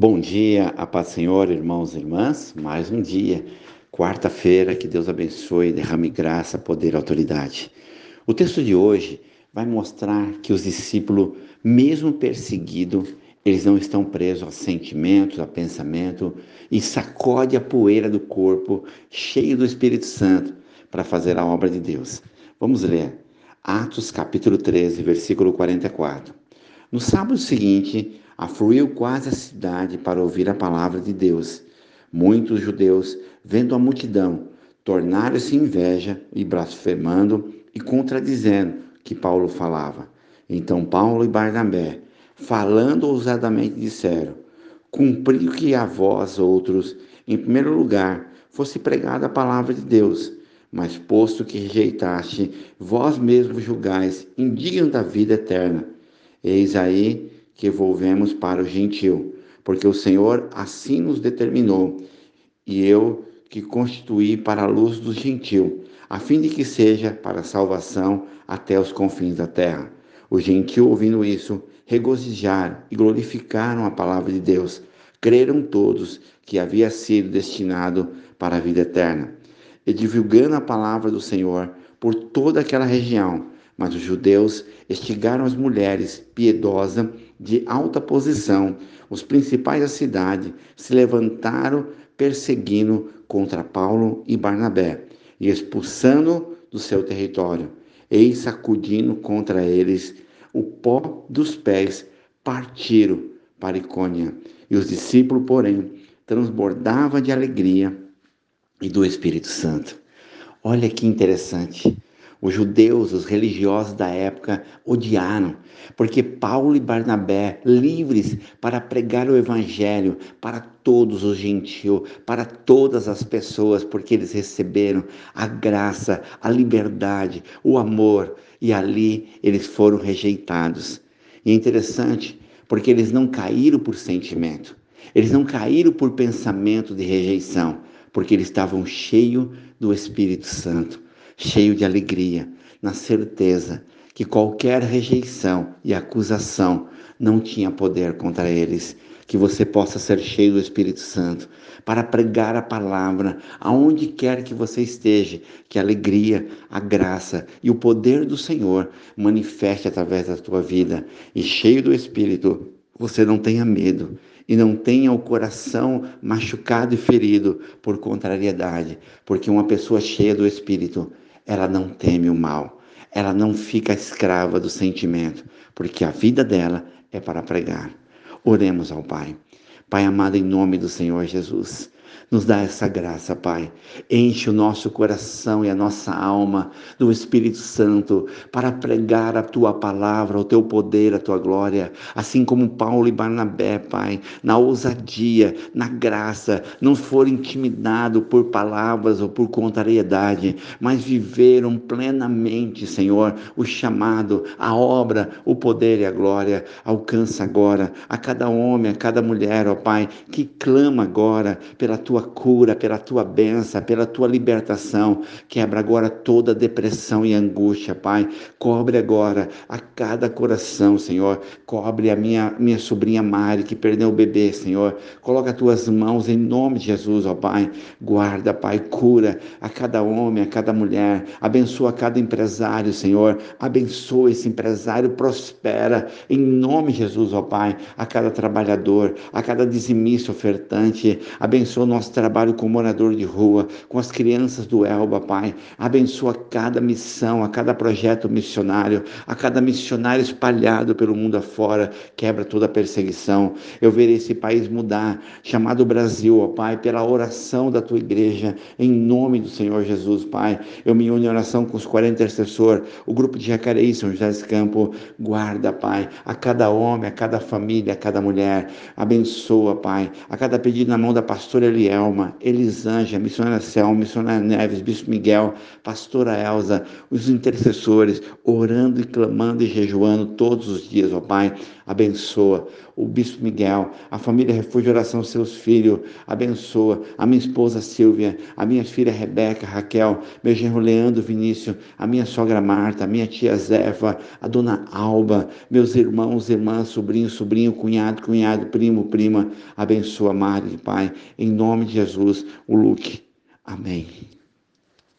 Bom dia, a paz Senhor, irmãos e irmãs. Mais um dia, quarta-feira, que Deus abençoe, derrame graça, poder e autoridade. O texto de hoje vai mostrar que os discípulos, mesmo perseguidos, eles não estão presos a sentimentos, a pensamento e sacode a poeira do corpo, cheio do Espírito Santo, para fazer a obra de Deus. Vamos ler Atos capítulo 13, versículo 44. No sábado seguinte, afluiu quase a cidade para ouvir a palavra de Deus. Muitos judeus, vendo a multidão, tornaram-se inveja e blasfemando e contradizendo que Paulo falava. Então Paulo e Barnabé, falando ousadamente, disseram: Cumpriu que a vós outros, em primeiro lugar, fosse pregada a palavra de Deus, mas posto que rejeitaste, vós mesmos julgais indigno da vida eterna. Eis aí que volvemos para o gentil, porque o Senhor assim nos determinou, e eu que constituí para a luz do gentil, a fim de que seja para salvação até os confins da terra. O gentil, ouvindo isso, regozijaram e glorificaram a palavra de Deus. Creram todos que havia sido destinado para a vida eterna. E divulgando a palavra do Senhor por toda aquela região, mas os judeus estigaram as mulheres piedosas de alta posição. Os principais da cidade se levantaram perseguindo contra Paulo e Barnabé e expulsando do seu território. E sacudindo contra eles o pó dos pés, partiram para Icônia. E os discípulos, porém, transbordavam de alegria e do Espírito Santo. Olha que interessante. Os judeus, os religiosos da época odiaram, porque Paulo e Barnabé, livres para pregar o evangelho para todos os gentios, para todas as pessoas, porque eles receberam a graça, a liberdade, o amor, e ali eles foram rejeitados. E é interessante, porque eles não caíram por sentimento, eles não caíram por pensamento de rejeição, porque eles estavam cheios do Espírito Santo cheio de alegria, na certeza que qualquer rejeição e acusação não tinha poder contra eles. Que você possa ser cheio do Espírito Santo para pregar a palavra aonde quer que você esteja, que a alegria, a graça e o poder do Senhor manifeste através da tua vida. E cheio do Espírito, você não tenha medo e não tenha o coração machucado e ferido por contrariedade, porque uma pessoa cheia do Espírito, ela não teme o mal, ela não fica escrava do sentimento, porque a vida dela é para pregar. Oremos ao Pai. Pai amado, em nome do Senhor Jesus. Nos dá essa graça, Pai. Enche o nosso coração e a nossa alma do Espírito Santo para pregar a tua palavra, o teu poder, a tua glória, assim como Paulo e Barnabé, Pai, na ousadia, na graça, não foram intimidados por palavras ou por contrariedade, mas viveram plenamente, Senhor, o chamado, a obra, o poder e a glória. Alcança agora a cada homem, a cada mulher, ó Pai, que clama agora pela tua cura, pela tua benção, pela tua libertação. Quebra agora toda depressão e angústia, Pai. Cobre agora a cada coração, Senhor. Cobre a minha, minha sobrinha Mari, que perdeu o bebê, Senhor. Coloca as tuas mãos em nome de Jesus, ó Pai. Guarda, Pai, cura a cada homem, a cada mulher. Abençoa cada empresário, Senhor. Abençoa esse empresário, prospera em nome de Jesus, ó Pai. A cada trabalhador, a cada dizimista ofertante. Abençoa nosso trabalho com morador de rua, com as crianças do Elba, Pai. Abençoa cada missão, a cada projeto missionário, a cada missionário espalhado pelo mundo afora. Quebra toda a perseguição. Eu verei esse país mudar, chamado Brasil, ó Pai, pela oração da tua igreja, em nome do Senhor Jesus, Pai. Eu me uno em oração com os 40 intercessores, o grupo de Jacareí, São José dos Campos. Guarda, Pai, a cada homem, a cada família, a cada mulher. Abençoa, Pai, a cada pedido na mão da pastora Elma, Elisângela, missionária Selma, missionária Neves, Bispo Miguel, pastora Elza, os intercessores, orando e clamando e jejuando todos os dias, ó Pai. Abençoa o Bispo Miguel, a família Refúgio Oração, seus filhos, abençoa a minha esposa Silvia, a minha filha Rebeca, Raquel, meu genro Leandro Vinícius, a minha sogra Marta, a minha tia Zefa, a dona Alba, meus irmãos, irmãs, sobrinho, sobrinho, cunhado, cunhado, primo, prima, abençoa, Mari, Pai, em nome de Jesus, o Luke. Amém.